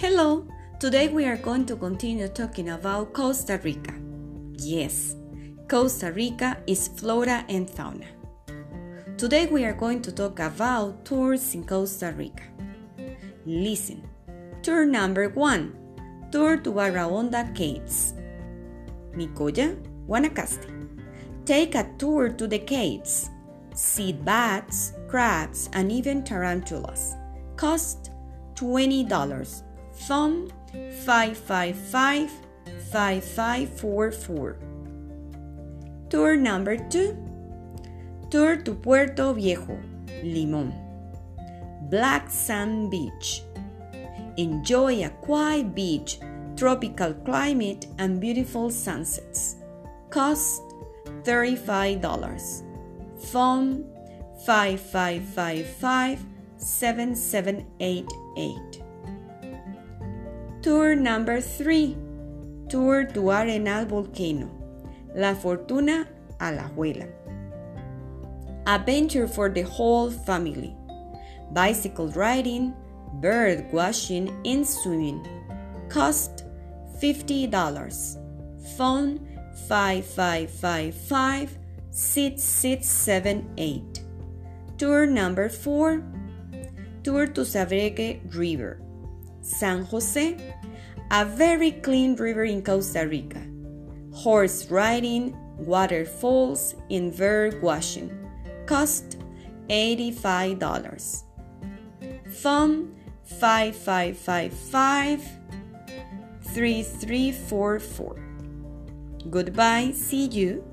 Hello! Today we are going to continue talking about Costa Rica. Yes, Costa Rica is flora and fauna. Today we are going to talk about tours in Costa Rica. Listen. Tour number one Tour to Barra Honda Caves. Nicoya, Guanacaste. Take a tour to the caves. See bats, crabs, and even tarantulas. Cost $20 Phone 555 5544. Tour number 2 Tour to Puerto Viejo, Limón. Black Sand Beach. Enjoy a quiet beach, tropical climate, and beautiful sunsets. Cost $35. Phone 5555 7788. Tour number 3. Tour to Arenal Volcano. La Fortuna Alajuela. Adventure for the whole family. Bicycle riding, bird watching, and swimming. Cost $50. Phone 5555 6678. Tour number 4. Tour to Savegre River. San Jose, a very clean river in Costa Rica. Horse riding, waterfalls, and bird watching. Cost $85. Phone 5555 3344. Goodbye, see you.